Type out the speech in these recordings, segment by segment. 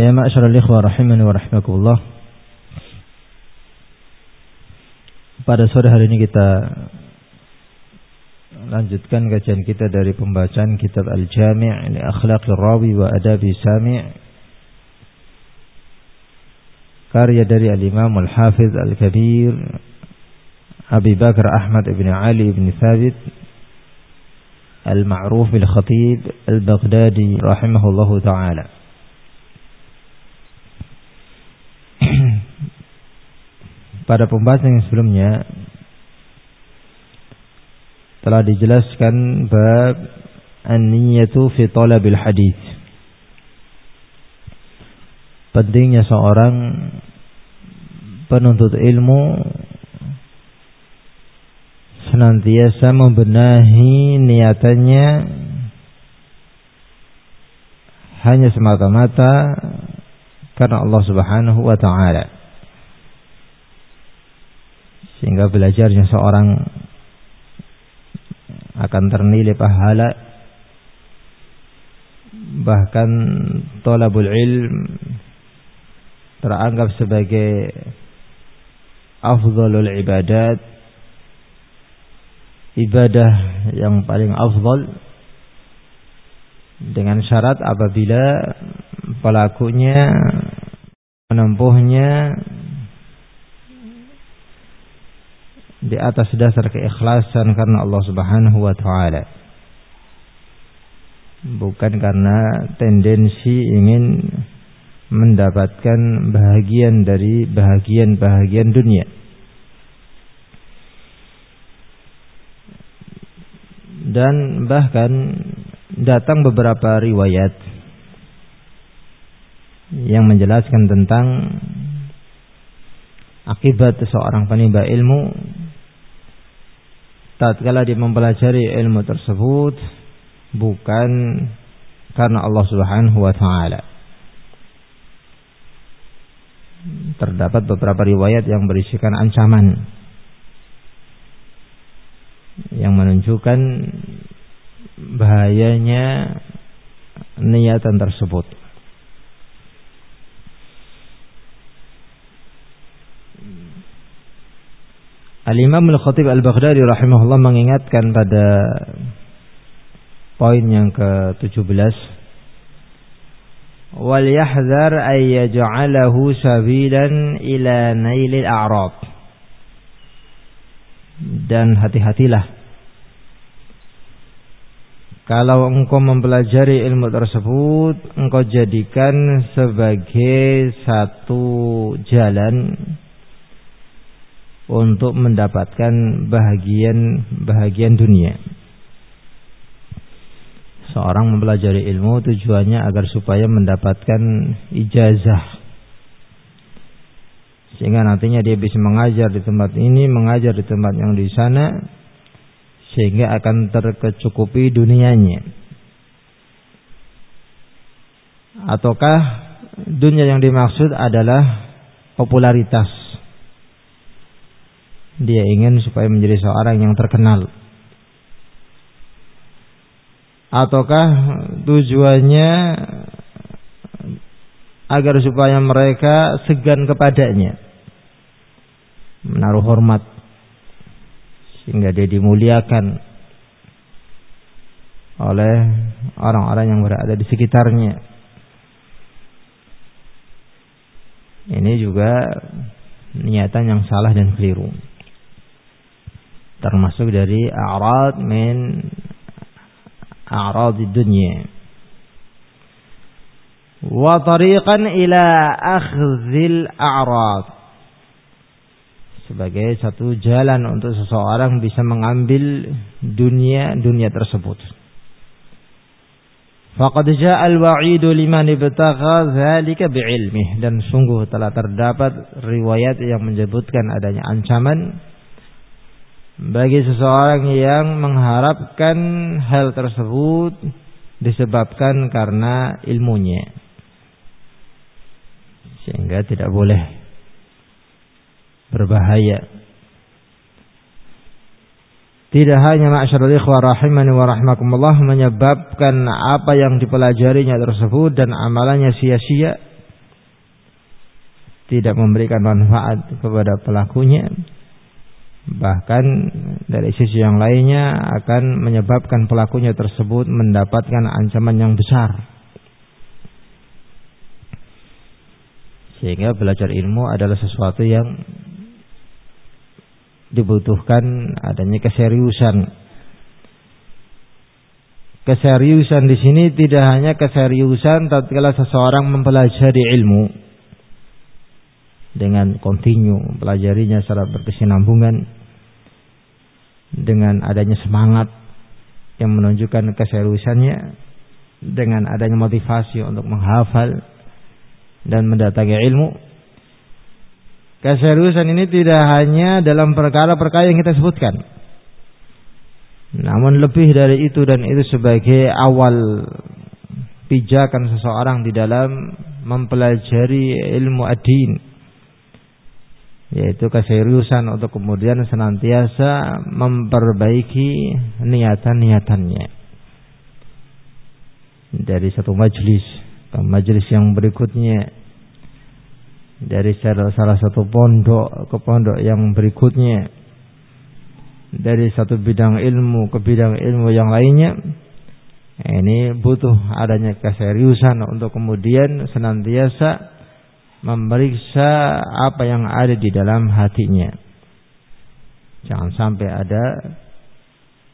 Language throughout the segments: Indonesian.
Ya ma'asyiral ikhwah rahimani wa rahimakumullah. Pada sore hari ini kita lanjutkan kajian kita dari pembacaan kitab Al-Jami' li Akhlaqir Rawi wa Adabi Sami' karya dari Al-Imam Al-Hafiz Al-Kabir Abi Bakar Ahmad ibn Ali ibn Thabit Al-Ma'ruf bil Khatib Al-Baghdadi rahimahullahu taala. Pada pembahasan yang sebelumnya telah dijelaskan bab an-niyatu fi talabil hadis. Pentingnya seorang penuntut ilmu senantiasa membenahi niatannya hanya semata-mata karena Allah Subhanahu wa taala. Sehingga belajarnya seorang akan ternilai pahala. Bahkan tolabul ilm teranggap sebagai afdalul ibadat. Ibadah yang paling afdal. Dengan syarat apabila pelakunya menempuhnya di atas dasar keikhlasan karena Allah Subhanahu wa taala. Bukan karena tendensi ingin mendapatkan bahagian dari bahagian-bahagian dunia. Dan bahkan datang beberapa riwayat yang menjelaskan tentang akibat seorang penimba ilmu tatkala dia mempelajari ilmu tersebut bukan karena Allah Subhanahu wa taala. Terdapat beberapa riwayat yang berisikan ancaman yang menunjukkan bahayanya niatan tersebut. Al-Imam Al-Khatib Al-Baghdadi rahimahullah mengingatkan pada poin yang ke-17 wal yahdhar ay yaj'alahu sabilan ila nailil a'rab. Dan hati-hatilah. Kalau engkau mempelajari ilmu tersebut engkau jadikan sebagai satu jalan untuk mendapatkan bahagian bahagian dunia. Seorang mempelajari ilmu tujuannya agar supaya mendapatkan ijazah. Sehingga nantinya dia bisa mengajar di tempat ini, mengajar di tempat yang di sana sehingga akan terkecukupi dunianya. Ataukah dunia yang dimaksud adalah popularitas dia ingin supaya menjadi seorang yang terkenal. Ataukah tujuannya agar supaya mereka segan kepadanya. Menaruh hormat sehingga dia dimuliakan oleh orang-orang yang berada di sekitarnya. Ini juga niatan yang salah dan keliru termasuk dari a'rad min a'rad dunia wa tariqan ila akhzil a'rad. Sebagai satu jalan untuk seseorang bisa mengambil dunia dunia tersebut. Faqad jaa al-wa'idu liman ibtagha dzalika bi'ilmih. Dan sungguh telah terdapat riwayat yang menyebutkan adanya ancaman bagi seseorang yang mengharapkan hal tersebut disebabkan karena ilmunya. Sehingga tidak boleh berbahaya. Tidak hanya ma'syarul ikhwah rahimani wa rahmakumullah menyebabkan apa yang dipelajarinya tersebut dan amalannya sia-sia tidak memberikan manfaat kepada pelakunya bahkan dari sisi yang lainnya akan menyebabkan pelakunya tersebut mendapatkan ancaman yang besar. Sehingga belajar ilmu adalah sesuatu yang dibutuhkan adanya keseriusan. Keseriusan di sini tidak hanya keseriusan tatkala seseorang mempelajari ilmu dengan kontinu mempelajarinya secara berkesinambungan dengan adanya semangat yang menunjukkan keseriusannya dengan adanya motivasi untuk menghafal dan mendatangi ilmu. Keseriusan ini tidak hanya dalam perkara-perkara yang kita sebutkan. Namun lebih dari itu dan itu sebagai awal pijakan seseorang di dalam mempelajari ilmu ad-din yaitu keseriusan untuk kemudian senantiasa memperbaiki niatan-niatannya. Dari satu majelis ke majelis yang berikutnya. Dari salah satu pondok ke pondok yang berikutnya. Dari satu bidang ilmu ke bidang ilmu yang lainnya. Ini butuh adanya keseriusan untuk kemudian senantiasa memeriksa apa yang ada di dalam hatinya. Jangan sampai ada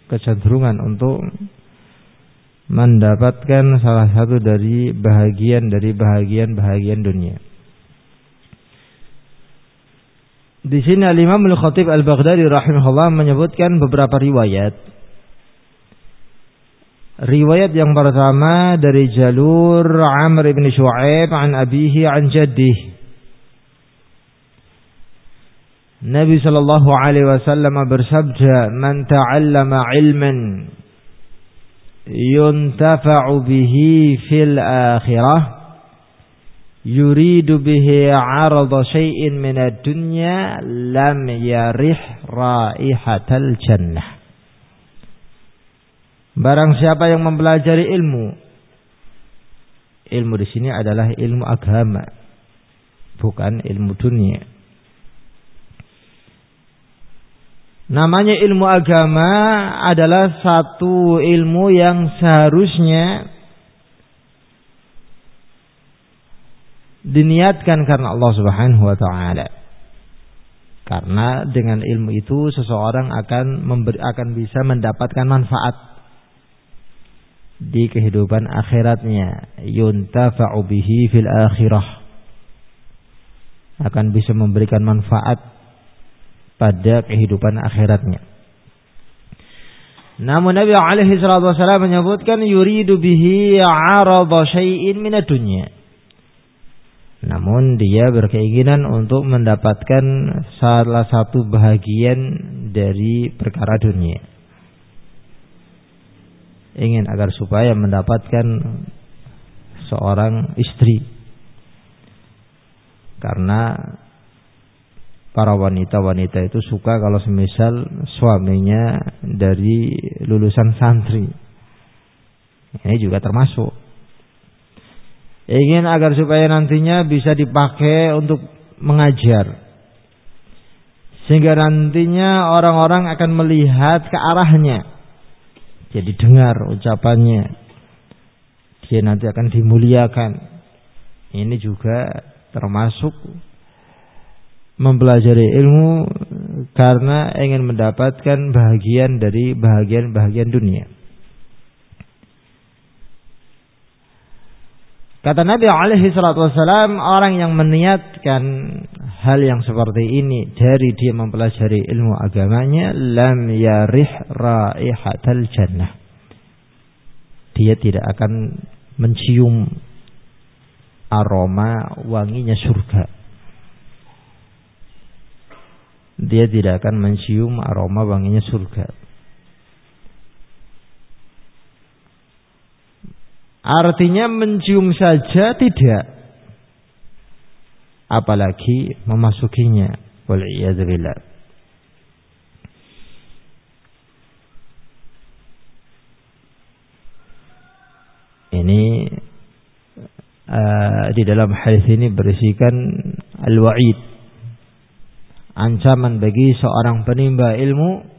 kecenderungan untuk mendapatkan salah satu dari bahagian dari bahagian-bahagian dunia. Di sini Al-Imam Al-Khatib Al-Baghdadi rahimahullah menyebutkan beberapa riwayat Riwayat yang pertama dari jalur Amr bin Shu'aib an abihi an jaddih. Nabi sallallahu alaihi wasallam bersabda, "Man ta'allama ilman yuntafa'u bihi fil akhirah yuridu bihi 'arada syai'in min ad-dunya lam yarih raihatal jannah." Barang siapa yang mempelajari ilmu, ilmu di sini adalah ilmu agama, bukan ilmu dunia. Namanya ilmu agama adalah satu ilmu yang seharusnya diniatkan karena Allah Subhanahu wa taala. Karena dengan ilmu itu seseorang akan memberi, akan bisa mendapatkan manfaat di kehidupan akhiratnya. Yuntafa'u bihi fil akhirah. Akan bisa memberikan manfaat pada kehidupan akhiratnya. Namun Nabi alaihi salatu wasallam menyebutkan yuridu bihi 'arada syai'in min dunya. Namun dia berkeinginan untuk mendapatkan salah satu bahagian dari perkara dunia ingin agar supaya mendapatkan seorang istri. Karena para wanita-wanita itu suka kalau semisal suaminya dari lulusan santri. Ini juga termasuk. Ingin agar supaya nantinya bisa dipakai untuk mengajar. Sehingga nantinya orang-orang akan melihat ke arahnya jadi dengar ucapannya. Dia nanti akan dimuliakan. Ini juga termasuk mempelajari ilmu karena ingin mendapatkan bahagian dari bahagian-bahagian dunia. Kata Nabi alaihi salatu wasalam, orang yang meniatkan hal yang seperti ini dari dia mempelajari ilmu agamanya, lam yarih raihatal jannah. Dia tidak akan mencium aroma wanginya surga. Dia tidak akan mencium aroma wanginya surga. Artinya mencium saja tidak. Apalagi memasukinya. Wal'iyadzubillah. Ini uh, di dalam hadis ini berisikan al-wa'id. Ancaman bagi seorang penimba ilmu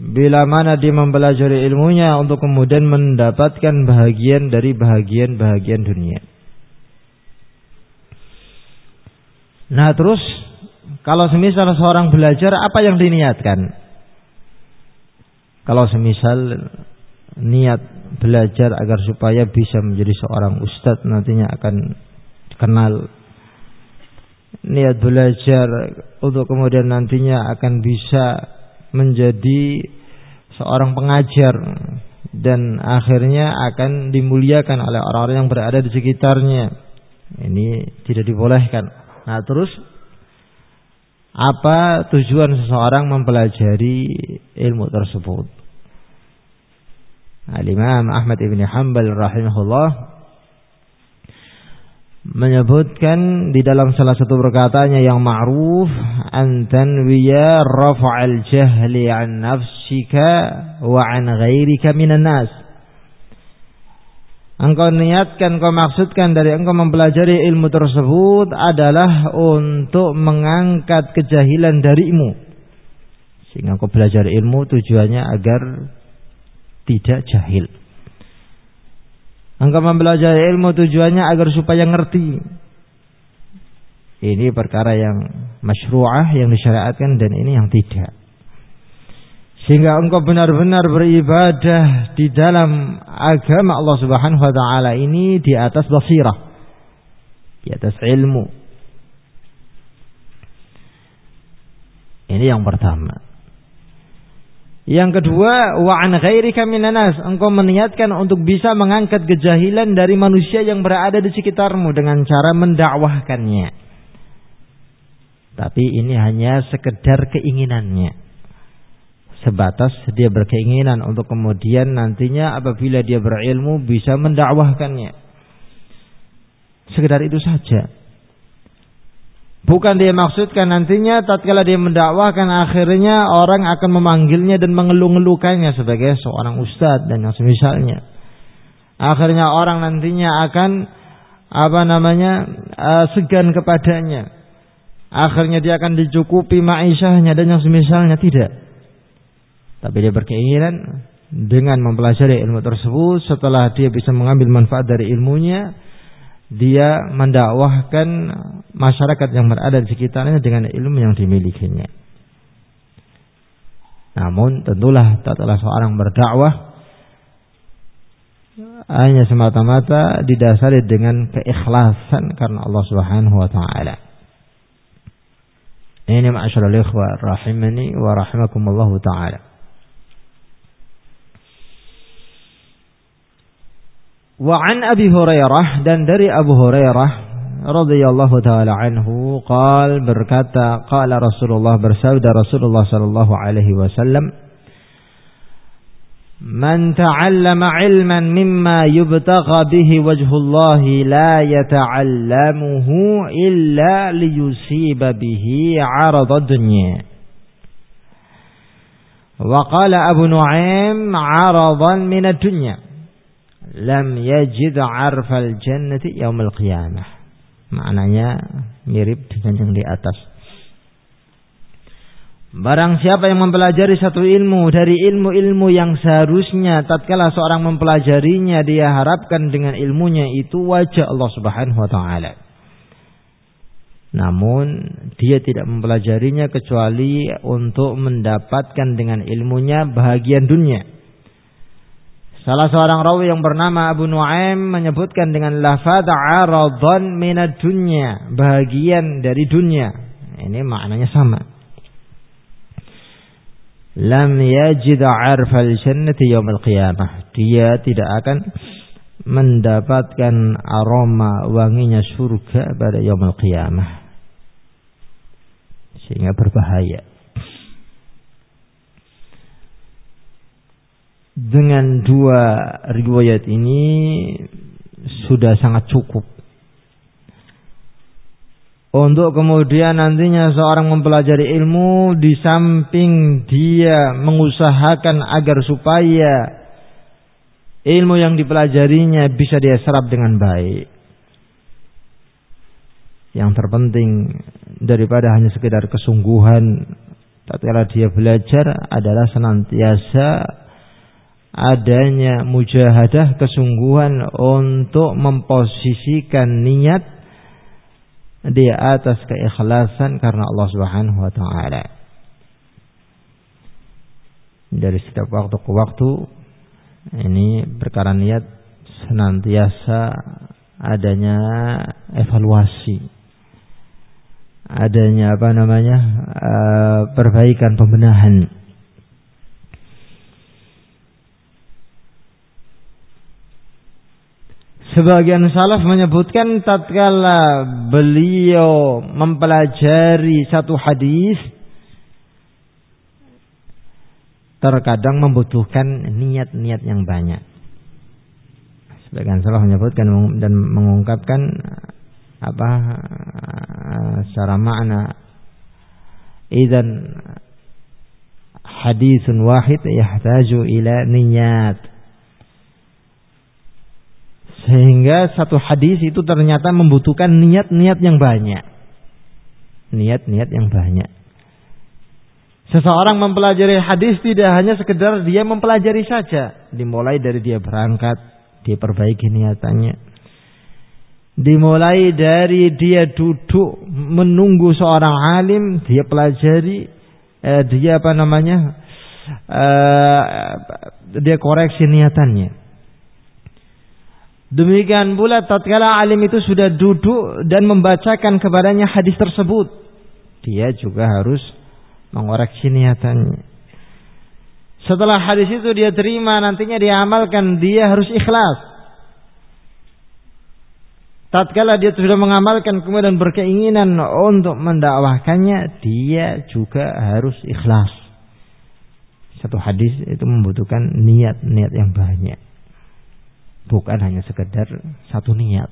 bila mana dia mempelajari ilmunya untuk kemudian mendapatkan bahagian dari bahagian-bahagian dunia. Nah, terus kalau semisal seorang belajar apa yang diniatkan? Kalau semisal niat belajar agar supaya bisa menjadi seorang ustadz nantinya akan kenal niat belajar untuk kemudian nantinya akan bisa menjadi seorang pengajar dan akhirnya akan dimuliakan oleh orang-orang yang berada di sekitarnya. Ini tidak dibolehkan. Nah, terus apa tujuan seseorang mempelajari ilmu tersebut? Al-Imam Ahmad Ibn Hanbal rahimahullah menyebutkan di dalam salah satu perkataannya yang ma'ruf tanwiya rafa'al jahli an nafsika wa an ghairika minan nas Engkau niatkan, engkau maksudkan dari engkau mempelajari ilmu tersebut adalah untuk mengangkat kejahilan darimu. Sehingga engkau belajar ilmu tujuannya agar tidak jahil. Engkau mempelajari ilmu tujuannya agar supaya ngerti. Ini perkara yang masyru'ah yang disyariatkan dan ini yang tidak. Sehingga engkau benar-benar beribadah di dalam agama Allah Subhanahu wa taala ini di atas basirah. Di atas ilmu. Ini yang pertama. Yang kedua, wa an ghairika minanas, engkau meniatkan untuk bisa mengangkat kejahilan dari manusia yang berada di sekitarmu dengan cara mendakwahkannya. Tapi ini hanya sekedar keinginannya. Sebatas dia berkeinginan untuk kemudian nantinya apabila dia berilmu bisa mendakwahkannya. Sekedar itu saja. Bukan dia maksudkan nantinya tatkala dia mendakwahkan akhirnya orang akan memanggilnya dan mengeluh-ngeluhkannya sebagai seorang ustadz dan yang semisalnya. Akhirnya orang nantinya akan apa namanya uh, segan kepadanya. Akhirnya dia akan dicukupi ma'isyahnya dan yang semisalnya tidak. Tapi dia berkeinginan dengan mempelajari ilmu tersebut setelah dia bisa mengambil manfaat dari ilmunya dia mendakwahkan masyarakat yang berada di sekitarnya dengan ilmu yang dimilikinya. Namun tentulah tatkala seorang berdakwah hanya semata-mata didasari dengan keikhlasan karena Allah Subhanahu wa taala. Ini ma'asyiral ikhwah rahimani wa rahimakumullah taala. Wa an Abi Hurairah dan dari Abu Hurairah radhiyallahu taala anhu qal berkata qala Rasulullah bersabda Rasulullah sallallahu alaihi wasallam Man ta'allama ilman mimma yubtagha bihi wajhullah la yata'allamuhu illa liyusiba bihi 'arada dunya Wa qala Abu Nu'aim 'aradan min ad-dunya lam yajid arfal jannati yaumil qiyamah. Maknanya mirip dengan yang di atas. Barang siapa yang mempelajari satu ilmu dari ilmu-ilmu yang seharusnya tatkala seorang mempelajarinya dia harapkan dengan ilmunya itu wajah Allah Subhanahu wa taala. Namun dia tidak mempelajarinya kecuali untuk mendapatkan dengan ilmunya bahagian dunia. Salah seorang rawi yang bernama Abu Nuaim menyebutkan dengan lafaz aradan minad dunya, bagian dari dunia. Ini maknanya sama. Lam yajid arfal jannati yaumil qiyamah. Dia tidak akan mendapatkan aroma wanginya surga pada yaumil qiyamah. Sehingga berbahaya. Dengan dua riwayat ini sudah sangat cukup untuk kemudian nantinya seorang mempelajari ilmu di samping dia mengusahakan agar supaya ilmu yang dipelajarinya bisa dia serap dengan baik. yang terpenting daripada hanya sekedar kesungguhan tatkala dia belajar adalah senantiasa adanya mujahadah kesungguhan untuk memposisikan niat di atas keikhlasan karena Allah Subhanahu wa taala. Dari setiap waktu ke waktu ini perkara niat senantiasa adanya evaluasi adanya apa namanya uh, perbaikan pembenahan Sebagian salaf menyebutkan tatkala beliau mempelajari satu hadis terkadang membutuhkan niat-niat yang banyak. Sebagian salaf menyebutkan dan mengungkapkan apa secara makna idan hadisun wahid yahtaju ila niyat sehingga satu hadis itu ternyata membutuhkan niat-niat yang banyak. Niat-niat yang banyak. Seseorang mempelajari hadis tidak hanya sekedar dia mempelajari saja. Dimulai dari dia berangkat, dia perbaiki niatannya. Dimulai dari dia duduk menunggu seorang alim, dia pelajari, eh, dia apa namanya, eh, dia koreksi niatannya. Demikian pula tatkala alim itu sudah duduk dan membacakan kepadanya hadis tersebut, dia juga harus mengoreksi niatannya. Setelah hadis itu dia terima, nantinya dia amalkan, dia harus ikhlas. Tatkala dia sudah mengamalkan kemudian berkeinginan untuk mendakwahkannya, dia juga harus ikhlas. Satu hadis itu membutuhkan niat-niat yang banyak bukan hanya sekedar satu niat.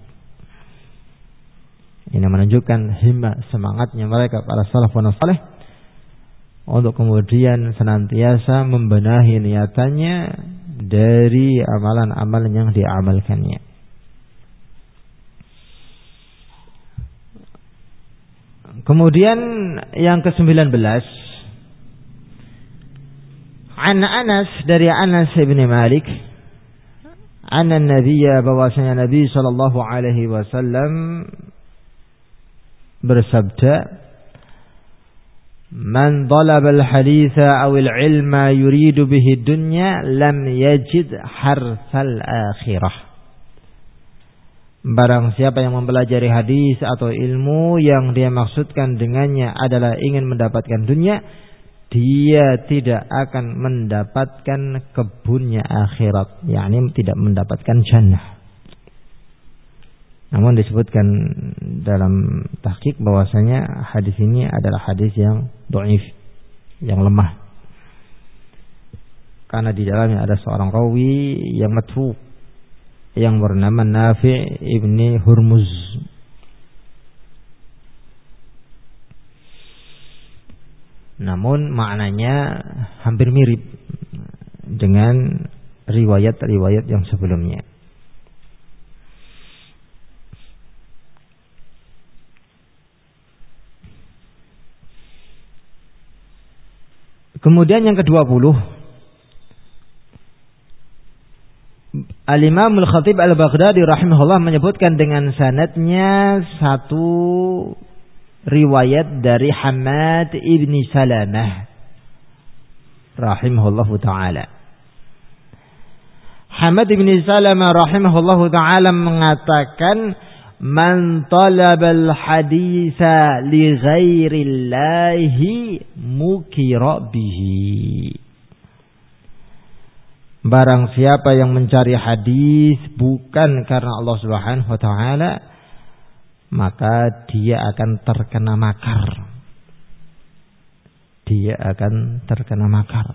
Ini menunjukkan himma semangatnya mereka para salafun saleh untuk kemudian senantiasa membenahi niatannya dari amalan-amalan yang diamalkannya. Kemudian yang ke-19 An Anas dari Anas bin Malik anna nabiyya bahwasanya Nabi sallallahu alaihi wasallam bersabda Man talaba al-haditha aw al-ilma yuridu bihi dunya lam yajid harfal akhirah Barang siapa yang mempelajari hadis atau ilmu yang dia maksudkan dengannya adalah ingin mendapatkan dunia dia tidak akan mendapatkan kebunnya akhirat. Yakni tidak mendapatkan jannah. Namun disebutkan dalam tahqiq bahwasanya hadis ini adalah hadis yang doif yang lemah. Karena di dalamnya ada seorang rawi yang matru yang bernama Nafi ibni Hurmuz Namun maknanya hampir mirip dengan riwayat-riwayat yang sebelumnya. Kemudian yang ke-20 Al-Imam Al-Khatib Al-Baghdadi rahimahullah menyebutkan dengan sanadnya satu riwayat dari Hamad ibni Salamah rahimahullahu taala. Hamad ibni Salamah rahimahullahu taala mengatakan man talabal haditha li ghairillahi mukira bihi. Barang siapa yang mencari hadis bukan karena Allah Subhanahu wa taala maka dia akan terkena makar. Dia akan terkena makar.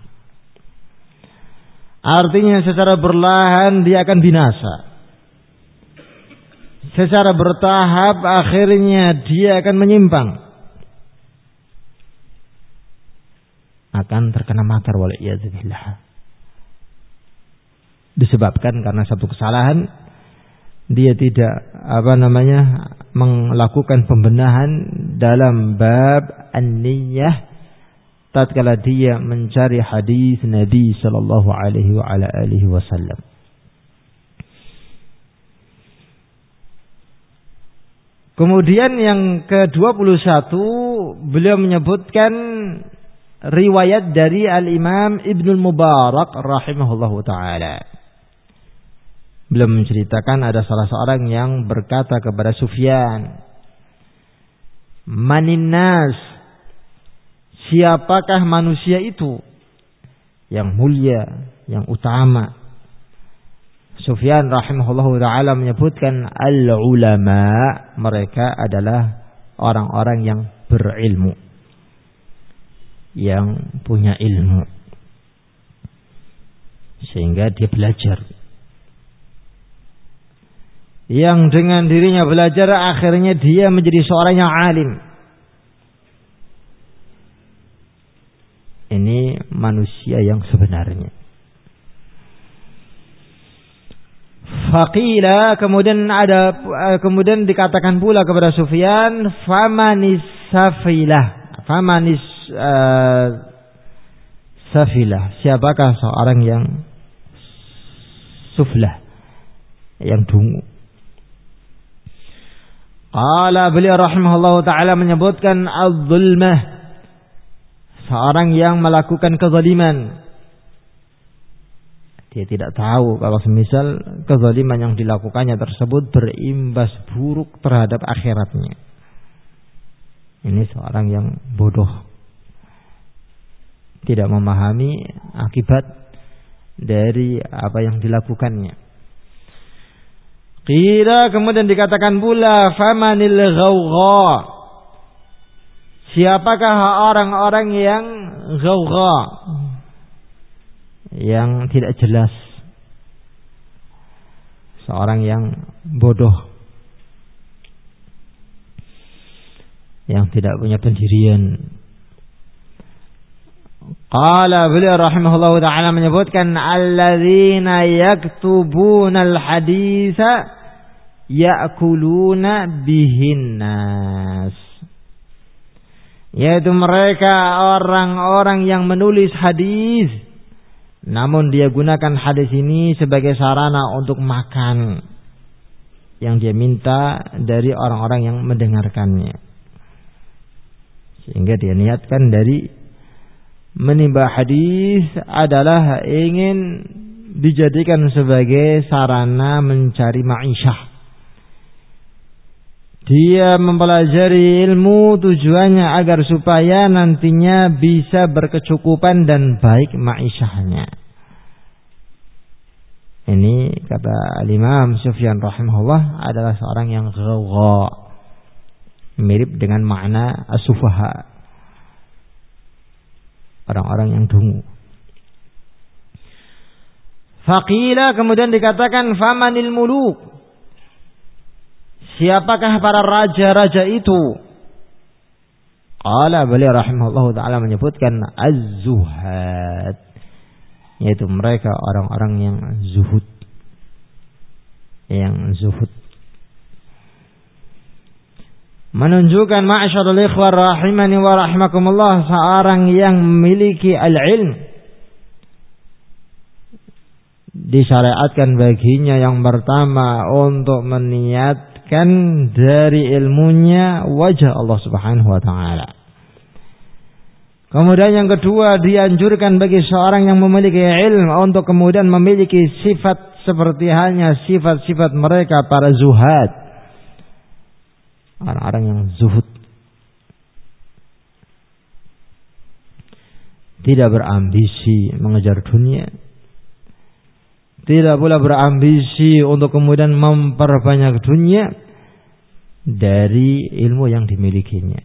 Artinya secara berlahan dia akan binasa. Secara bertahap akhirnya dia akan menyimpang. Akan terkena makar wal Disebabkan karena satu kesalahan dia tidak apa namanya melakukan pembenahan dalam bab an-niyah tatkala dia mencari hadis Nabi sallallahu alaihi wa ala alihi wasallam. Kemudian yang ke-21 beliau menyebutkan riwayat dari Al-Imam Ibnu Mubarak rahimahullahu taala. Beliau menceritakan ada salah seorang yang berkata kepada Sufyan, "Maninas, siapakah manusia itu yang mulia, yang utama?" Sufyan rahimahullah taala menyebutkan al-ulama mereka adalah orang-orang yang berilmu yang punya ilmu sehingga dia belajar yang dengan dirinya belajar akhirnya dia menjadi seorang yang alim. Ini manusia yang sebenarnya. Faqila kemudian ada eh, kemudian dikatakan pula kepada Sufyan famanis safilah. Famanis uh, safilah. Siapakah seorang yang suflah? Yang dungu Qala beliau rahimahullah taala menyebutkan az-zulmah seorang yang melakukan kezaliman dia tidak tahu kalau semisal kezaliman yang dilakukannya tersebut berimbas buruk terhadap akhiratnya. Ini seorang yang bodoh. Tidak memahami akibat dari apa yang dilakukannya. Kira kemudian dikatakan pula famanil ghawgha. Siapakah orang-orang yang ghawgha? yang tidak jelas seorang yang bodoh yang tidak punya pendirian Qala beliau rahimahullah taala menyebutkan alladzina yaktubuna al-haditsa ya'kuluna bihin nas yaitu mereka orang-orang yang menulis hadis namun dia gunakan hadis ini sebagai sarana untuk makan yang dia minta dari orang-orang yang mendengarkannya. Sehingga dia niatkan dari menimba hadis adalah ingin dijadikan sebagai sarana mencari ma'isyah. Dia mempelajari ilmu tujuannya agar supaya nantinya bisa berkecukupan dan baik ma'isyahnya. Ini kata Imam Sufyan rahimahullah adalah seorang yang ghawa. Mirip dengan makna asufaha. Orang-orang yang dungu. Faqila kemudian dikatakan famanil muluk Siapakah para raja-raja itu? Qala beliau rahimahullah taala menyebutkan az-zuhad yaitu mereka orang-orang yang zuhud. Yang zuhud. Menunjukkan ma'syarul ikhwar rahimani wa rahimakumullah seorang yang memiliki al-ilm. Disyariatkan baginya yang pertama untuk meniat mendapatkan dari ilmunya wajah Allah Subhanahu wa taala. Kemudian yang kedua dianjurkan bagi seorang yang memiliki ilmu untuk kemudian memiliki sifat seperti halnya sifat-sifat mereka para zuhad. Orang-orang yang zuhud. Tidak berambisi mengejar dunia, tidak pula berambisi untuk kemudian memperbanyak dunia dari ilmu yang dimilikinya.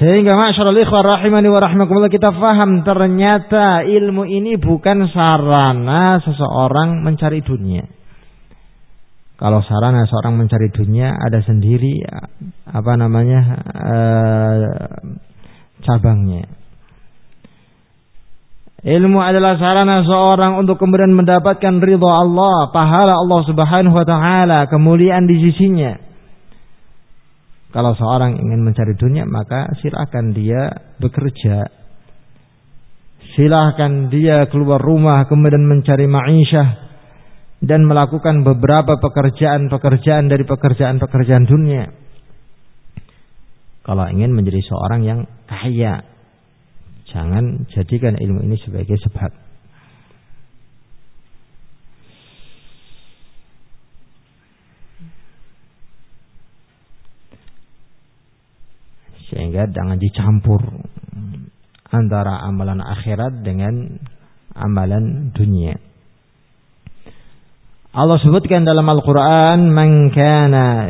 Sehingga masyarakat ikhwar rahimani wa rahimakumullah kita faham ternyata ilmu ini bukan sarana seseorang mencari dunia. Kalau sarana seorang mencari dunia ada sendiri apa namanya eh, cabangnya Ilmu adalah sarana seorang untuk kemudian mendapatkan ridho Allah, pahala Allah Subhanahu wa taala, kemuliaan di sisinya. Kalau seorang ingin mencari dunia, maka silakan dia bekerja. Silahkan dia keluar rumah kemudian mencari ma'isyah dan melakukan beberapa pekerjaan-pekerjaan dari pekerjaan-pekerjaan dunia. Kalau ingin menjadi seorang yang kaya, jangan jadikan ilmu ini sebagai sebab. Sehingga jangan dicampur antara amalan akhirat dengan amalan dunia. Allah sebutkan dalam Al-Quran Man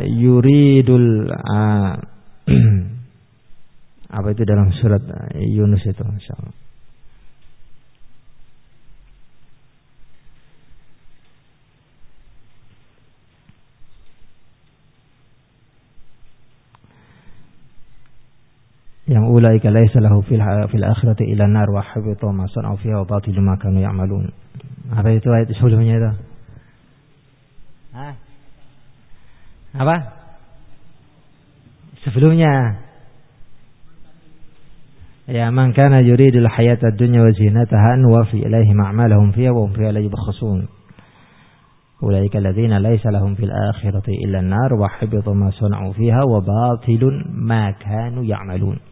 yuridul uh, Apa itu dalam surat Yunus itu insyaAllah yang ulaika laisa lahu fil fil akhirati ila nar wa habita ma sana'u fiha wa batilu ma kanu ya'malun. Apa itu ayat sebelumnya itu? Hah? Apa? Sebelumnya Ya man kana yuridul hayata dunya wa zinataha nuwafi ilaihim a'malahum fiha wa hum fiha la yubkhasun. Ulaika alladziina laisa lahum fil akhirati illa an-nar wa habita ma sana'u fiha wa batilun ma kanu ya'malun.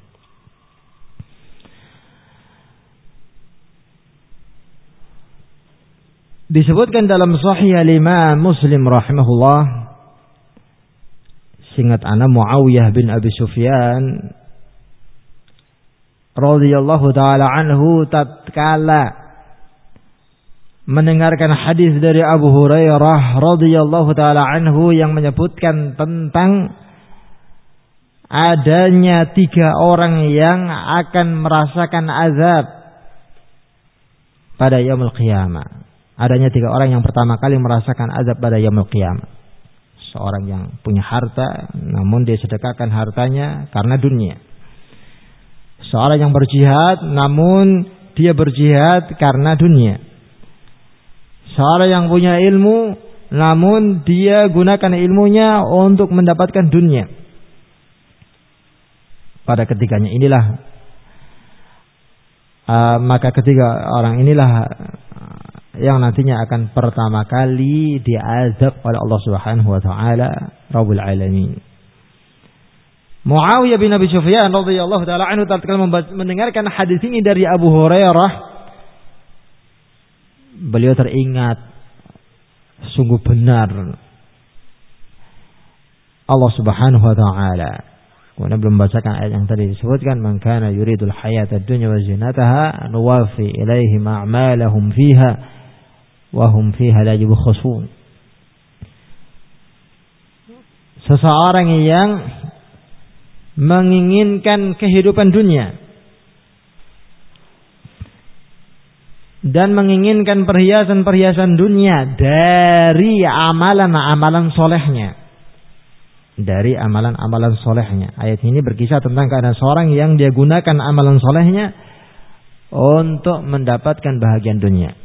Disebutkan dalam Sahih Lima Muslim rahimahullah Singat ana Muawiyah bin Abi Sufyan radhiyallahu taala anhu tatkala mendengarkan hadis dari Abu Hurairah radhiyallahu taala anhu yang menyebutkan tentang adanya tiga orang yang akan merasakan azab pada yaumul qiyamah adanya tiga orang yang pertama kali merasakan azab pada yaumul qiyamah. Seorang yang punya harta namun dia sedekahkan hartanya karena dunia. Seorang yang berjihad namun dia berjihad karena dunia. Seorang yang punya ilmu namun dia gunakan ilmunya untuk mendapatkan dunia. Pada ketiganya inilah uh, maka ketiga orang inilah yang nantinya akan pertama kali diazab oleh Allah Subhanahu wa taala Rabbul Alamin. Muawiyah bin Abi Sufyan radhiyallahu taala anhu tatkala mendengarkan hadis ini dari Abu Hurairah beliau teringat sungguh benar. Allah Subhanahu wa taala. Kemudian belum membacakan ayat yang tadi disebutkan man kana yuridul hayata dunya wa zinataha nuwafi ilaihim a'malahum fiha wahum fiha la yubkhasun seseorang yang menginginkan kehidupan dunia dan menginginkan perhiasan-perhiasan dunia dari amalan-amalan solehnya. Dari amalan-amalan solehnya. Ayat ini berkisah tentang keadaan seorang yang dia gunakan amalan solehnya untuk mendapatkan bahagian dunia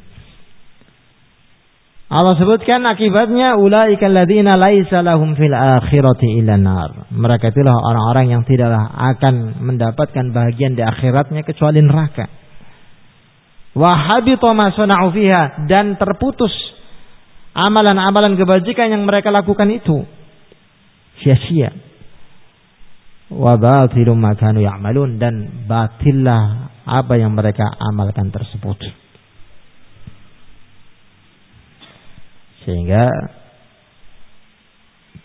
Allah sebutkan akibatnya ulaika alladziina laisa lahum fil akhirati illa nar. Mereka itulah orang-orang yang tidaklah akan mendapatkan bagian di akhiratnya kecuali neraka. Wa habita ma sana'u fiha dan terputus amalan-amalan kebajikan yang mereka lakukan itu sia-sia. Wa batilum ma kanu ya'malun dan batillah apa yang mereka amalkan tersebut. Sehingga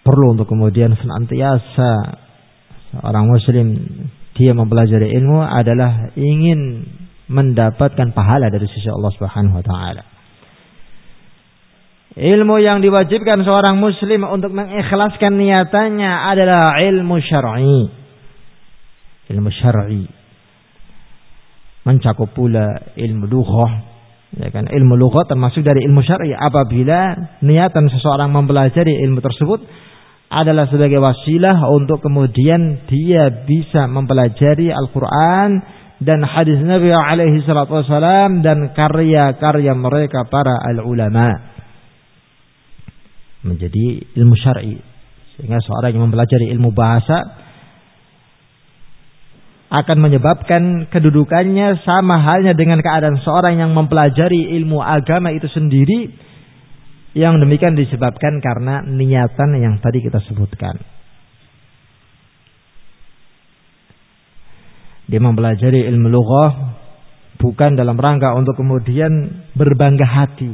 perlu untuk kemudian senantiasa seorang muslim dia mempelajari ilmu adalah ingin mendapatkan pahala dari sisi Allah Subhanahu wa taala. Ilmu yang diwajibkan seorang muslim untuk mengikhlaskan niatannya adalah ilmu syar'i. Ilmu syar'i. Mencakup pula ilmu lughah, Ya kan? Ilmu lughat termasuk dari ilmu syar'i. Apabila niatan seseorang mempelajari ilmu tersebut adalah sebagai wasilah untuk kemudian dia bisa mempelajari Al-Qur'an dan hadis Nabi alaihi salatu dan karya-karya mereka para al-ulama. Menjadi ilmu syar'i. Sehingga seorang yang mempelajari ilmu bahasa akan menyebabkan kedudukannya sama halnya dengan keadaan seorang yang mempelajari ilmu agama itu sendiri yang demikian disebabkan karena niatan yang tadi kita sebutkan. Dia mempelajari ilmu lughah bukan dalam rangka untuk kemudian berbangga hati,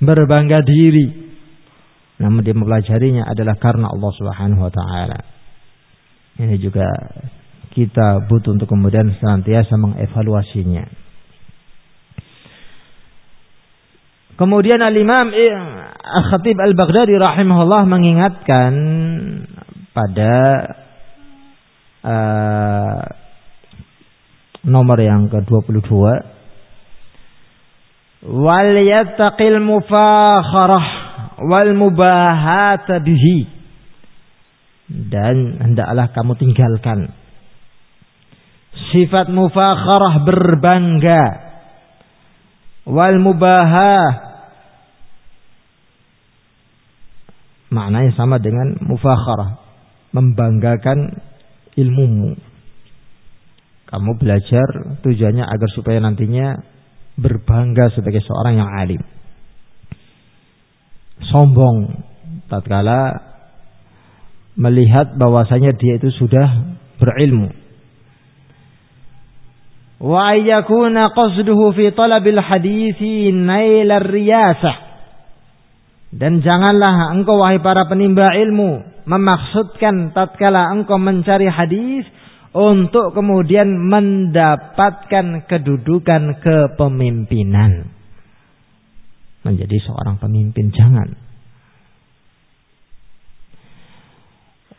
berbangga diri. Namun dia mempelajarinya adalah karena Allah Subhanahu wa taala. Ini juga kita butuh untuk kemudian senantiasa mengevaluasinya. Kemudian Al-Imam Al-Khatib Al-Baghdadi rahimahullah mengingatkan pada uh, nomor yang ke-22 wal yattaqil mufakharah wal mubahat bihi. Dan hendaklah kamu tinggalkan sifat mufakharah berbangga. Wal mubahah. Maknanya sama dengan mufakharah. Membanggakan ilmumu. Kamu belajar tujuannya agar supaya nantinya berbangga sebagai seorang yang alim. Sombong. Tatkala melihat bahwasanya dia itu sudah berilmu. Wa ayyakuna qasduhu fi talabil hadithi nail riyasah. Dan janganlah engkau wahai para penimba ilmu memaksudkan tatkala engkau mencari hadis untuk kemudian mendapatkan kedudukan kepemimpinan. Menjadi seorang pemimpin jangan.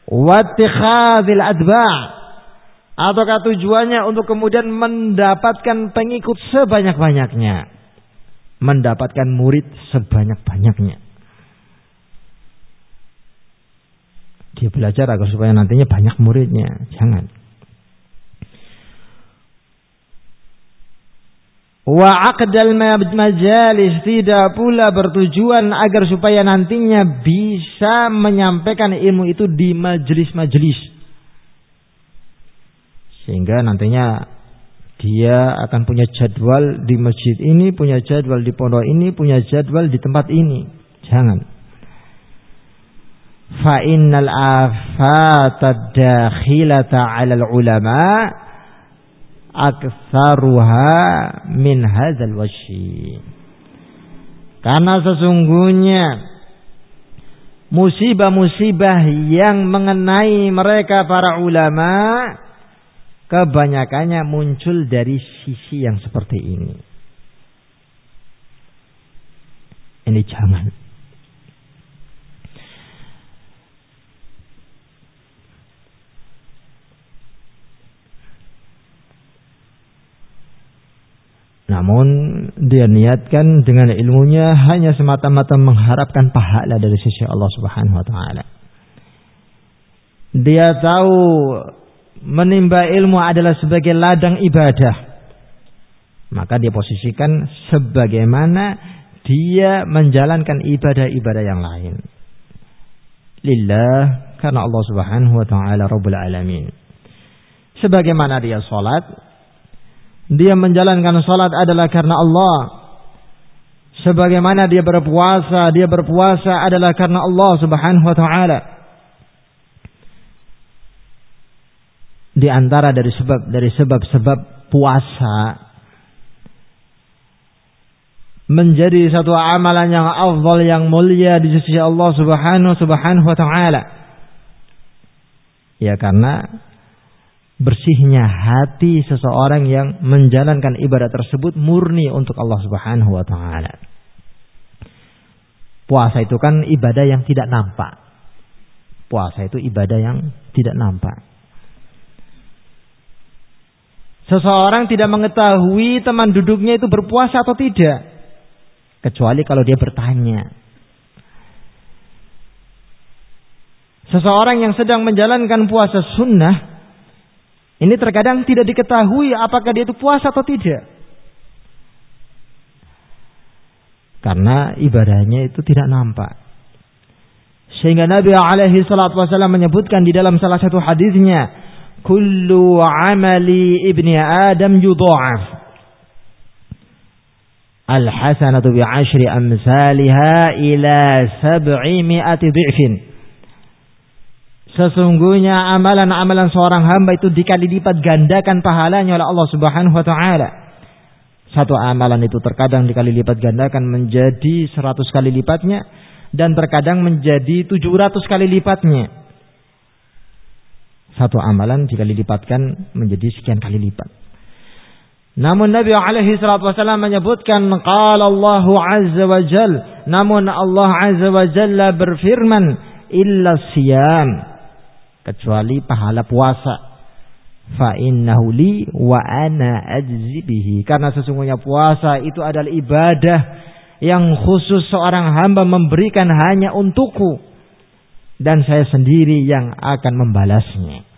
Wattikhadil adba' ataukah tujuannya untuk kemudian mendapatkan pengikut sebanyak-banyaknya. Mendapatkan murid sebanyak-banyaknya. Dia belajar agar supaya nantinya banyak muridnya. Jangan. Wa aqdal majalis tidak pula bertujuan agar supaya nantinya bisa menyampaikan ilmu itu di majelis-majelis. Sehingga nantinya dia akan punya jadwal di masjid ini, punya jadwal di pondok ini, punya jadwal di tempat ini. Jangan. Fa innal afata dakhilata 'ala al-ulama aktsaruha min hadzal. Karena sesungguhnya musibah-musibah yang mengenai mereka para ulama kebanyakannya muncul dari sisi yang seperti ini. Ini jangan. Namun dia niatkan dengan ilmunya hanya semata-mata mengharapkan pahala dari sisi Allah Subhanahu wa taala. Dia tahu menimba ilmu adalah sebagai ladang ibadah. Maka dia posisikan sebagaimana dia menjalankan ibadah-ibadah yang lain. Lillah karena Allah Subhanahu wa taala Rabbul alamin. Sebagaimana dia salat dia menjalankan salat adalah karena Allah. Sebagaimana dia berpuasa, dia berpuasa adalah karena Allah Subhanahu wa taala. Di antara dari sebab dari sebab-sebab puasa menjadi satu amalan yang afdal yang mulia di sisi Allah Subhanahu Subhanahu wa taala. Ya karena bersihnya hati seseorang yang menjalankan ibadah tersebut murni untuk Allah Subhanahu wa taala. Puasa itu kan ibadah yang tidak nampak. Puasa itu ibadah yang tidak nampak. Seseorang tidak mengetahui teman duduknya itu berpuasa atau tidak. Kecuali kalau dia bertanya. Seseorang yang sedang menjalankan puasa sunnah Ini terkadang tidak diketahui apakah dia itu puasa atau tidak. Karena ibadahnya itu tidak nampak. Sehingga Nabi alaihi salatu wasallam menyebutkan di dalam salah satu hadisnya, "Kullu amali ibni Adam yudha'af." Al-hasanatu bi ashri amsalha ila sab'i mi'ati dhi'fin. Sesungguhnya amalan-amalan seorang hamba itu dikali lipat gandakan pahalanya oleh Allah Subhanahu wa taala. Satu amalan itu terkadang dikali lipat gandakan menjadi seratus kali lipatnya dan terkadang menjadi tujuh ratus kali lipatnya. Satu amalan dikali lipatkan menjadi sekian kali lipat. Namun Nabi alaihi salatu wasallam menyebutkan qala Allah azza wa jal. Namun Allah azza wa jalla berfirman illa siyam. Kecuali pahala puasa. Fa innahu li wa ana ajzi bihi. Karena sesungguhnya puasa itu adalah ibadah yang khusus seorang hamba memberikan hanya untukku dan saya sendiri yang akan membalasnya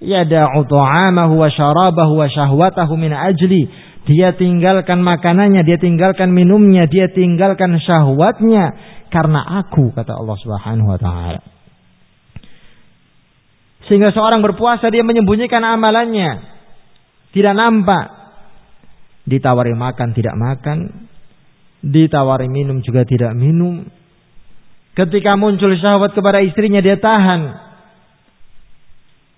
yada'u ta'amahu wa syarabahu wa syahwatahu min ajli. Dia tinggalkan makanannya, dia tinggalkan minumnya, dia tinggalkan syahwatnya karena aku kata Allah Subhanahu wa taala. Sehingga seorang berpuasa dia menyembunyikan amalannya. Tidak nampak. Ditawari makan tidak makan, ditawari minum juga tidak minum. Ketika muncul syahwat kepada istrinya dia tahan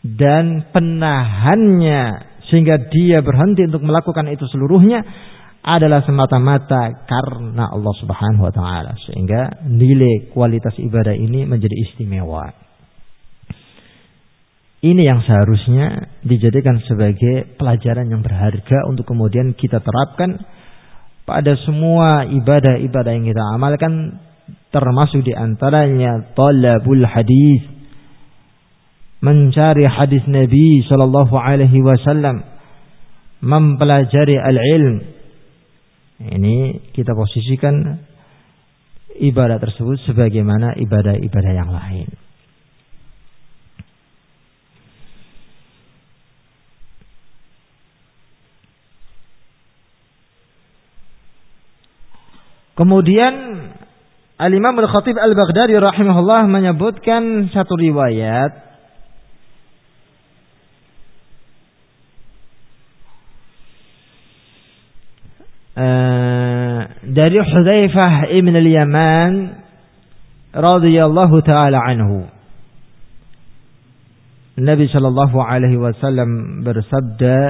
dan penahannya sehingga dia berhenti untuk melakukan itu seluruhnya adalah semata-mata karena Allah Subhanahu wa taala sehingga nilai kualitas ibadah ini menjadi istimewa. Ini yang seharusnya dijadikan sebagai pelajaran yang berharga untuk kemudian kita terapkan pada semua ibadah-ibadah yang kita amalkan termasuk di antaranya talabul hadis mencari hadis Nabi Shallallahu Alaihi Wasallam, mempelajari al-ilm. Ini kita posisikan ibadah tersebut sebagaimana ibadah-ibadah yang lain. Kemudian Al-Imam Al-Khatib Al-Baghdadi rahimahullah menyebutkan satu riwayat Eh, dari Hudzaifah ibn al-Yaman radhiyallahu taala anhu. Nabi sallallahu alaihi wasallam bersabda,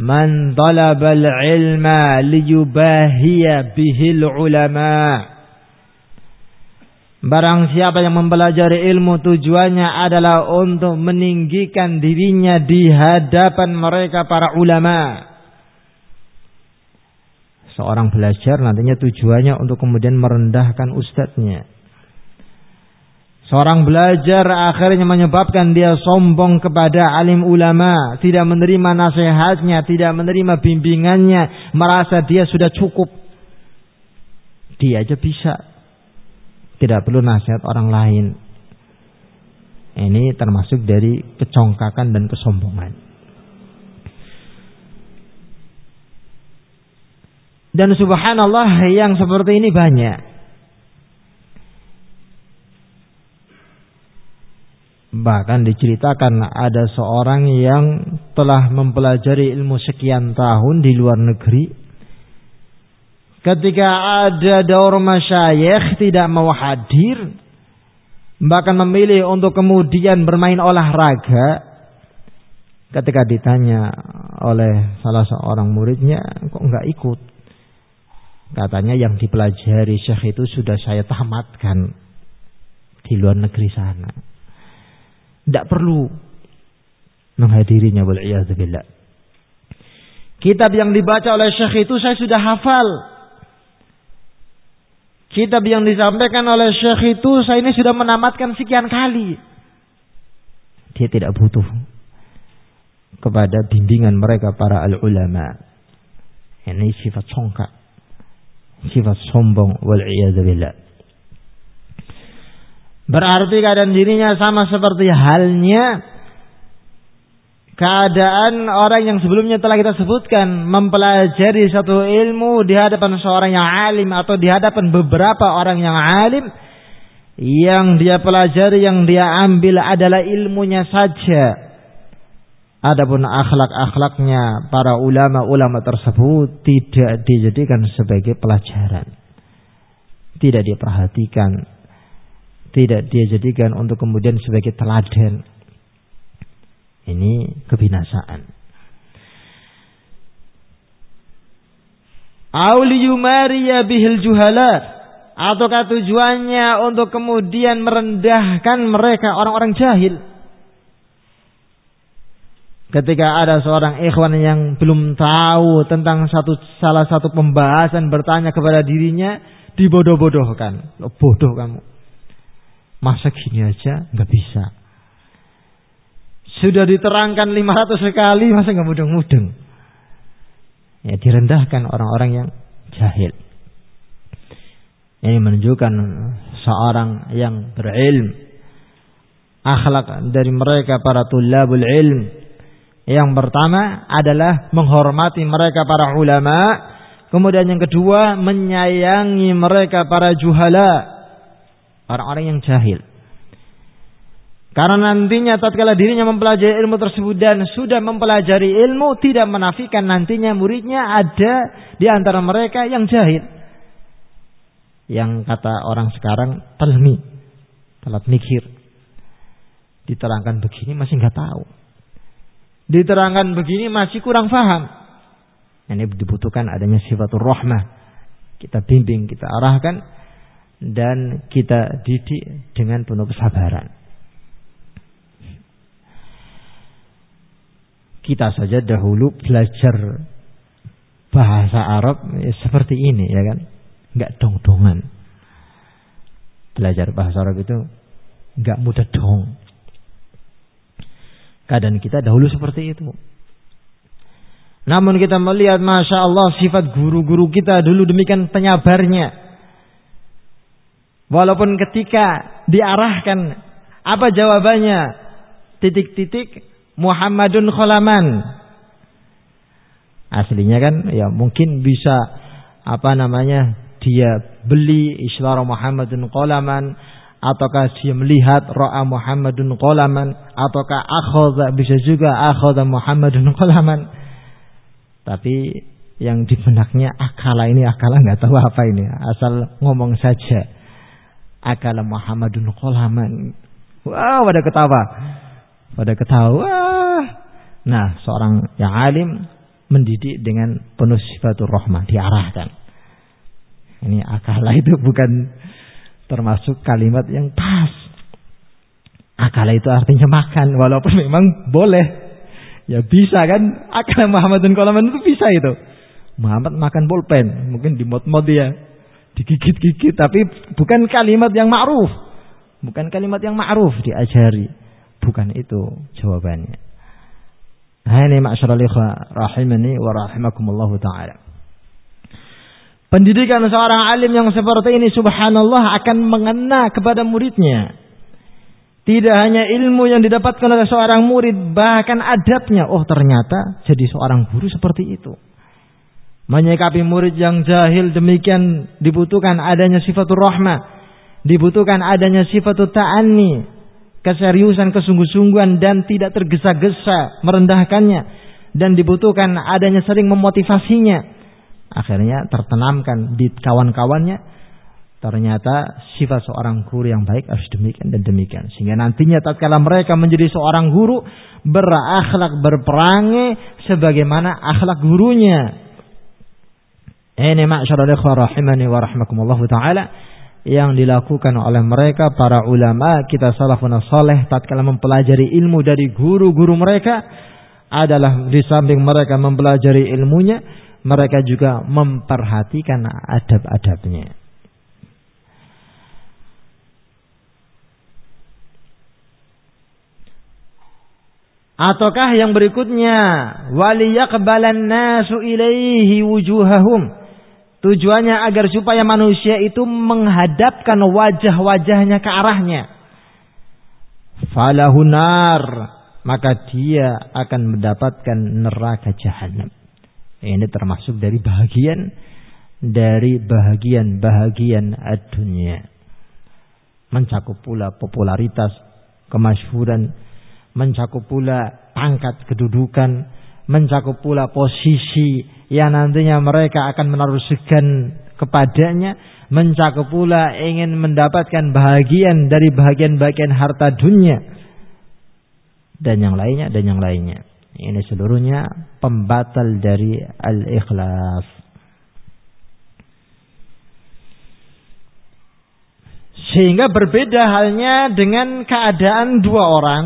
"Man talaba al-ilma liyubahiya bihi al-ulama." Barang siapa yang mempelajari ilmu tujuannya adalah untuk meninggikan dirinya di hadapan mereka para ulama seorang belajar nantinya tujuannya untuk kemudian merendahkan ustadznya. Seorang belajar akhirnya menyebabkan dia sombong kepada alim ulama, tidak menerima nasihatnya, tidak menerima bimbingannya, merasa dia sudah cukup. Dia aja bisa. Tidak perlu nasihat orang lain. Ini termasuk dari kecongkakan dan kesombongan. Dan subhanallah yang seperti ini banyak. Bahkan diceritakan ada seorang yang telah mempelajari ilmu sekian tahun di luar negeri. Ketika ada daur masyayikh tidak mau hadir. Bahkan memilih untuk kemudian bermain olahraga. Ketika ditanya oleh salah seorang muridnya, kok nggak ikut? Katanya yang dipelajari Syekh itu sudah saya tamatkan di luar negeri sana. Tidak perlu menghadirinya billah. Kitab yang dibaca oleh Syekh itu saya sudah hafal. Kitab yang disampaikan oleh Syekh itu saya ini sudah menamatkan sekian kali. Dia tidak butuh kepada bimbingan mereka para al-ulama. Ini sifat songkak sifat sombong wal. Berarti keadaan dirinya sama seperti halnya keadaan orang yang sebelumnya telah kita sebutkan mempelajari satu ilmu di hadapan seorang yang alim atau di hadapan beberapa orang yang alim yang dia pelajari yang dia ambil adalah ilmunya saja. Adapun akhlak-akhlaknya para ulama-ulama tersebut tidak dijadikan sebagai pelajaran. Tidak diperhatikan tidak dia jadikan untuk kemudian sebagai teladan ini kebinasaan. Auliyumariya bihil juhala. Ataukah tujuannya untuk kemudian merendahkan mereka orang-orang jahil. Ketika ada seorang ikhwan yang belum tahu tentang satu salah satu pembahasan bertanya kepada dirinya, dibodoh-bodohkan. Bodoh kamu. Masa gini aja nggak bisa. Sudah diterangkan 500 kali masa nggak mudeng-mudeng. Ya direndahkan orang-orang yang jahil. Ini menunjukkan seorang yang berilm. Akhlak dari mereka para tulabul ilm. Yang pertama adalah menghormati mereka para ulama. Kemudian yang kedua menyayangi mereka para juhala. Orang-orang yang jahil. Karena nantinya tatkala dirinya mempelajari ilmu tersebut dan sudah mempelajari ilmu tidak menafikan nantinya muridnya ada di antara mereka yang jahil. Yang kata orang sekarang telmi, telat mikir. Diterangkan begini masih nggak tahu. Diterangkan begini masih kurang paham. Ini dibutuhkan adanya sifatul rahmah. Kita bimbing, kita arahkan dan kita didik dengan penuh kesabaran. Kita saja dahulu belajar bahasa Arab ya, seperti ini ya kan? Nggak dong-dongan. Belajar bahasa Arab itu nggak mudah dong. Keadaan kita dahulu seperti itu. Namun kita melihat masya Allah sifat guru-guru kita dulu demikian penyabarnya. Walaupun ketika diarahkan apa jawabannya? Titik-titik Muhammadun Kholaman. Aslinya kan ya mungkin bisa apa namanya dia beli isyarat Muhammadun Kholaman ataukah dia melihat ra'a Muhammadun Kholaman ataukah akhadha bisa juga akhadha Muhammadun Kholaman. Tapi yang di benaknya akala ini akala nggak tahu apa ini asal ngomong saja akala Muhammadun Kholaman. Wow, pada ketawa pada ketawa. Nah, seorang yang alim mendidik dengan penuh sifatul rahmah, diarahkan. Ini akala itu bukan termasuk kalimat yang pas. Akala itu artinya makan, walaupun memang boleh. Ya bisa kan, akala Muhammad dan Kolaman itu bisa itu. Muhammad makan bolpen, mungkin dimot-mot dia, digigit-gigit, tapi bukan kalimat yang ma'ruf. Bukan kalimat yang ma'ruf diajari. Bukan itu jawabannya. Ini ma'asyiral rahimani wa rahimakumullah taala. Pendidikan seorang alim yang seperti ini subhanallah akan mengena kepada muridnya. Tidak hanya ilmu yang didapatkan oleh seorang murid, bahkan adabnya. Oh ternyata jadi seorang guru seperti itu. Menyikapi murid yang jahil demikian dibutuhkan adanya sifatul rahmah. Dibutuhkan adanya sifatul ta'anni keseriusan, kesungguh-sungguhan dan tidak tergesa-gesa merendahkannya dan dibutuhkan adanya sering memotivasinya. Akhirnya tertanamkan di kawan-kawannya ternyata sifat seorang guru yang baik harus demikian dan demikian sehingga nantinya tatkala mereka menjadi seorang guru berakhlak berperangai sebagaimana akhlak gurunya. Ini ma'syarul rahimani wa rahmakumullah taala yang dilakukan oleh mereka para ulama kita salafun saleh tatkala mempelajari ilmu dari guru-guru mereka adalah di samping mereka mempelajari ilmunya mereka juga memperhatikan adab-adabnya. Ataukah yang berikutnya waliyaqbalan nasu ilaihi wujuhahum Tujuannya agar supaya manusia itu menghadapkan wajah-wajahnya ke arahnya. Falahunar maka dia akan mendapatkan neraka jahanam. Ini termasuk dari bahagian dari bahagian-bahagian dunia. Mencakup pula popularitas, kemasyhuran, mencakup pula pangkat kedudukan, mencakup pula posisi yang nantinya mereka akan menaruhkan kepadanya, mencakup pula ingin mendapatkan bahagian dari bahagian-bahagian harta dunia dan yang lainnya dan yang lainnya. Ini seluruhnya pembatal dari al-ikhlas. Sehingga berbeda halnya dengan keadaan dua orang.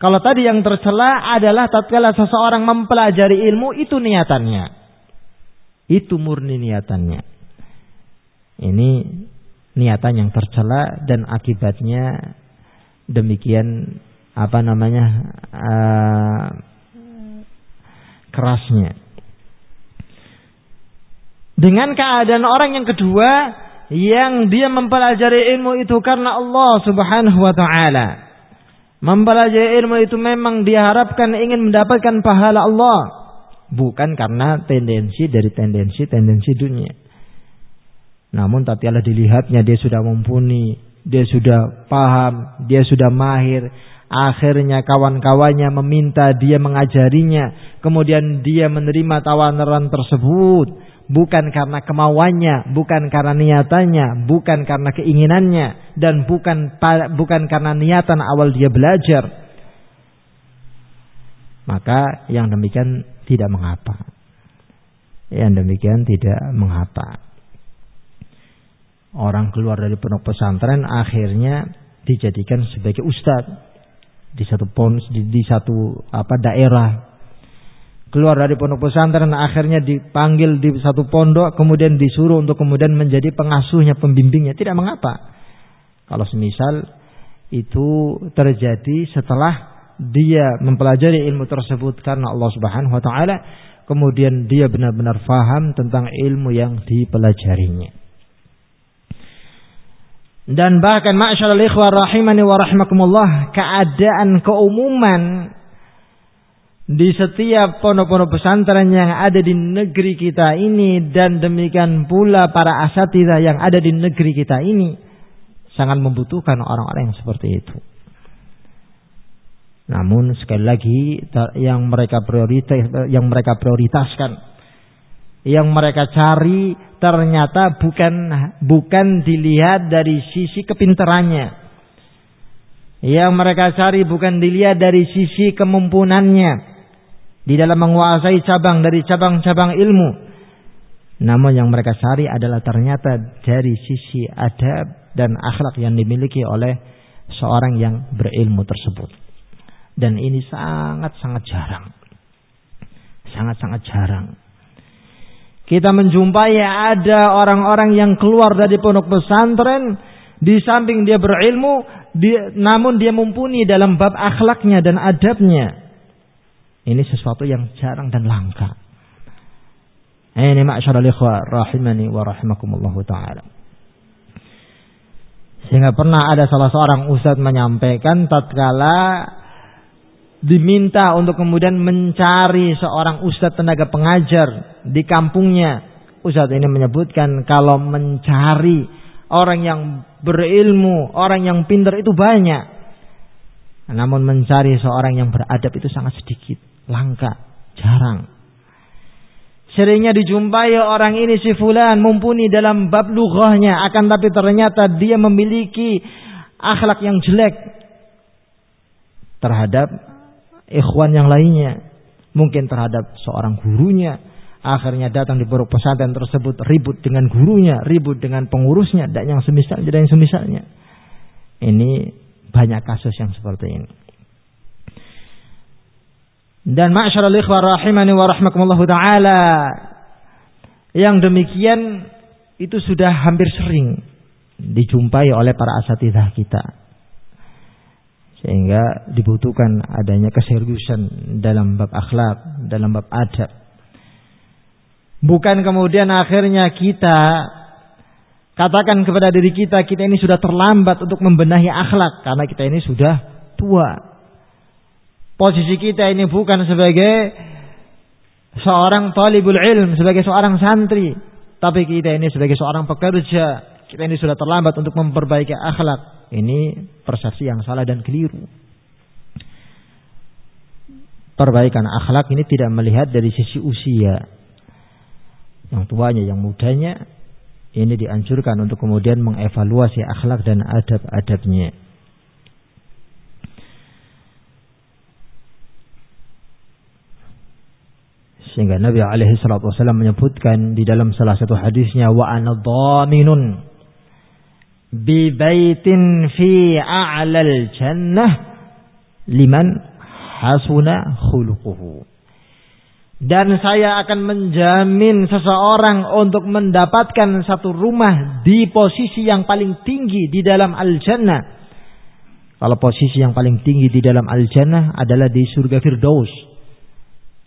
Kalau tadi yang tercela adalah tatkala seseorang mempelajari ilmu itu niatannya. Itu murni niatannya. Ini niatan yang tercela dan akibatnya demikian apa namanya uh, kerasnya. Dengan keadaan orang yang kedua yang dia mempelajari ilmu itu karena Allah Subhanahu wa taala. Mempelajari ilmu itu memang diharapkan ingin mendapatkan pahala Allah, bukan karena tendensi dari tendensi-tendensi dunia. Namun tatkala dilihatnya dia sudah mumpuni, dia sudah paham, dia sudah mahir, Akhirnya kawan-kawannya meminta dia mengajarinya. Kemudian dia menerima tawaran tersebut. Bukan karena kemauannya, bukan karena niatannya, bukan karena keinginannya. Dan bukan bukan karena niatan awal dia belajar. Maka yang demikian tidak mengapa. Yang demikian tidak mengapa. Orang keluar dari pondok pesantren akhirnya dijadikan sebagai ustadz di satu pon di, di satu apa daerah keluar dari pondok pesantren akhirnya dipanggil di satu pondok kemudian disuruh untuk kemudian menjadi pengasuhnya pembimbingnya. Tidak mengapa. Kalau semisal itu terjadi setelah dia mempelajari ilmu tersebut karena Allah Subhanahu wa taala kemudian dia benar-benar faham tentang ilmu yang dipelajarinya. Dan bahkan ma'asyiral ikhwah rahimani wa rahimakumullah keadaan keumuman di setiap pondok-pondok pesantren yang ada di negeri kita ini dan demikian pula para asatidah yang ada di negeri kita ini sangat membutuhkan orang-orang yang seperti itu. Namun sekali lagi yang mereka prioritas yang mereka prioritaskan yang mereka cari ternyata bukan bukan dilihat dari sisi kepintarannya. Yang mereka cari bukan dilihat dari sisi kemampunannya di dalam menguasai cabang dari cabang-cabang ilmu. Namun yang mereka cari adalah ternyata dari sisi adab dan akhlak yang dimiliki oleh seorang yang berilmu tersebut. Dan ini sangat-sangat jarang. Sangat-sangat jarang kita menjumpai ada orang-orang yang keluar dari pondok pesantren di samping dia berilmu, dia, namun dia mumpuni dalam bab akhlaknya dan adabnya. Ini sesuatu yang jarang dan langka. Ini ma'asyarul ikhwah rahimani wa rahimakumullah ta'ala. Sehingga pernah ada salah seorang ustaz menyampaikan tatkala diminta untuk kemudian mencari seorang ustadz tenaga pengajar di kampungnya. Ustadz ini menyebutkan kalau mencari orang yang berilmu, orang yang pintar itu banyak. Namun mencari seorang yang beradab itu sangat sedikit, langka, jarang. Seringnya dijumpai orang ini si fulan mumpuni dalam bab lughahnya akan tapi ternyata dia memiliki akhlak yang jelek terhadap ikhwan yang lainnya, mungkin terhadap seorang gurunya, akhirnya datang di pondok pesantren tersebut ribut dengan gurunya, ribut dengan pengurusnya, dan yang semisal dan yang semisalnya. Ini banyak kasus yang seperti ini. Dan ma'syarul ikhwah rahimani wa rahmakumullah taala yang demikian itu sudah hampir sering dijumpai oleh para asatidah kita sehingga dibutuhkan adanya keseriusan dalam bab akhlak, dalam bab adab. Bukan kemudian akhirnya kita katakan kepada diri kita kita ini sudah terlambat untuk membenahi akhlak karena kita ini sudah tua. Posisi kita ini bukan sebagai seorang talibul ilm, sebagai seorang santri, tapi kita ini sebagai seorang pekerja, kita ini sudah terlambat untuk memperbaiki akhlak. Ini persepsi yang salah dan keliru. Perbaikan akhlak ini tidak melihat dari sisi usia. Yang tuanya, yang mudanya, ini dianjurkan untuk kemudian mengevaluasi akhlak dan adab-adabnya. Sehingga Nabi alaihi salatu wasallam menyebutkan di dalam salah satu hadisnya wa ana dhaminun bi baitin fi a'lal jannah liman hasuna khuluquhu. Dan saya akan menjamin seseorang untuk mendapatkan satu rumah di posisi yang paling tinggi di dalam al-jannah. Kalau posisi yang paling tinggi di dalam al-jannah adalah di surga Firdaus.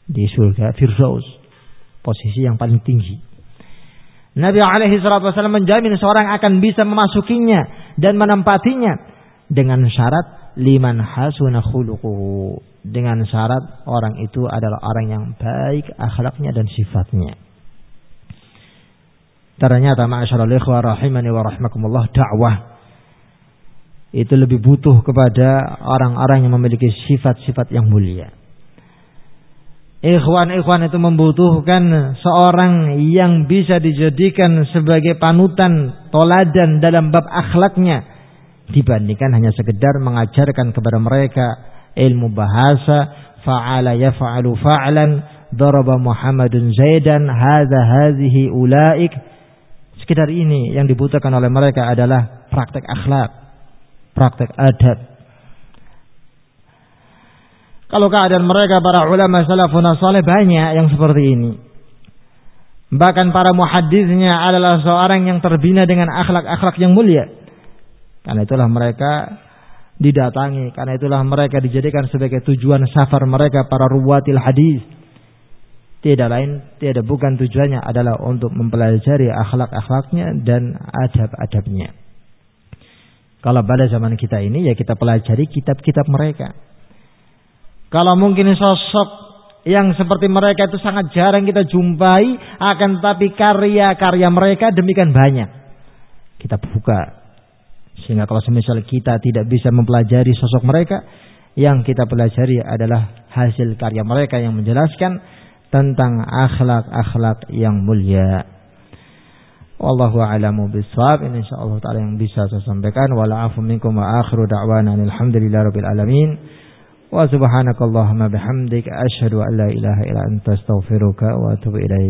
Di surga Firdaus. Posisi yang paling tinggi. Nabi alaihi wasallam menjamin seorang akan bisa memasukinya dan menempatinya dengan syarat liman hasuna khuluquhu dengan syarat orang itu adalah orang yang baik akhlaknya dan sifatnya. Ternyata ma'asyarul ikhwah rahimani wa rahmakumullah dakwah itu lebih butuh kepada orang-orang yang memiliki sifat-sifat yang mulia. Ikhwan-ikhwan itu membutuhkan seorang yang bisa dijadikan sebagai panutan, toladan dalam bab akhlaknya. Dibandingkan hanya sekedar mengajarkan kepada mereka ilmu bahasa fa'ala yaf'alu fa'lan daraba Muhammadun Zaidan hadza hadhihi ulaik. Sekedar ini yang dibutuhkan oleh mereka adalah praktek akhlak praktek adab kalau keadaan mereka para ulama salafun saleh banyak yang seperti ini bahkan para muhaddisnya adalah seorang yang terbina dengan akhlak-akhlak yang mulia karena itulah mereka didatangi. Karena itulah mereka dijadikan sebagai tujuan safar mereka para ruwatil hadis. Tidak lain, tidak bukan tujuannya adalah untuk mempelajari akhlak-akhlaknya dan adab-adabnya. Kalau pada zaman kita ini ya kita pelajari kitab-kitab mereka. Kalau mungkin sosok yang seperti mereka itu sangat jarang kita jumpai, akan tapi karya-karya mereka demikian banyak. Kita buka sehingga kalau semisal kita tidak bisa mempelajari sosok mereka, yang kita pelajari adalah hasil karya mereka yang menjelaskan tentang akhlak-akhlak yang mulia. Wallahu a'lamu bissawab. Ini insyaallah taala yang bisa saya sampaikan. Wala afu minkum wa akhiru da'wana alhamdulillahirabbil alamin. Wa subhanakallahumma bihamdika asyhadu an la ilaha illa anta astaghfiruka wa atubu ilaik.